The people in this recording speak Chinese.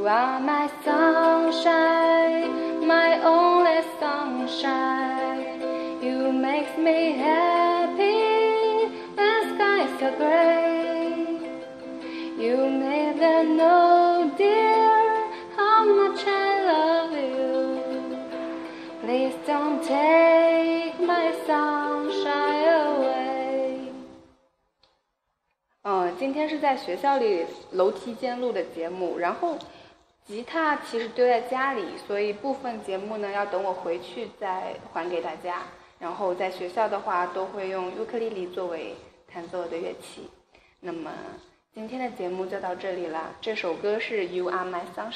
You are my sunshine, my only sunshine. You make me happy when skies are gray. You never know, dear, how much I love you. Please don't take my sunshine away. 嗯，今天是在学校里楼梯间录的节目，然后吉他其实丢在家里，所以部分节目呢要等我回去再还给大家。然后在学校的话，都会用尤克里里作为弹奏的乐器。那么今天的节目就到这里了，这首歌是《You Are My Sunshine》。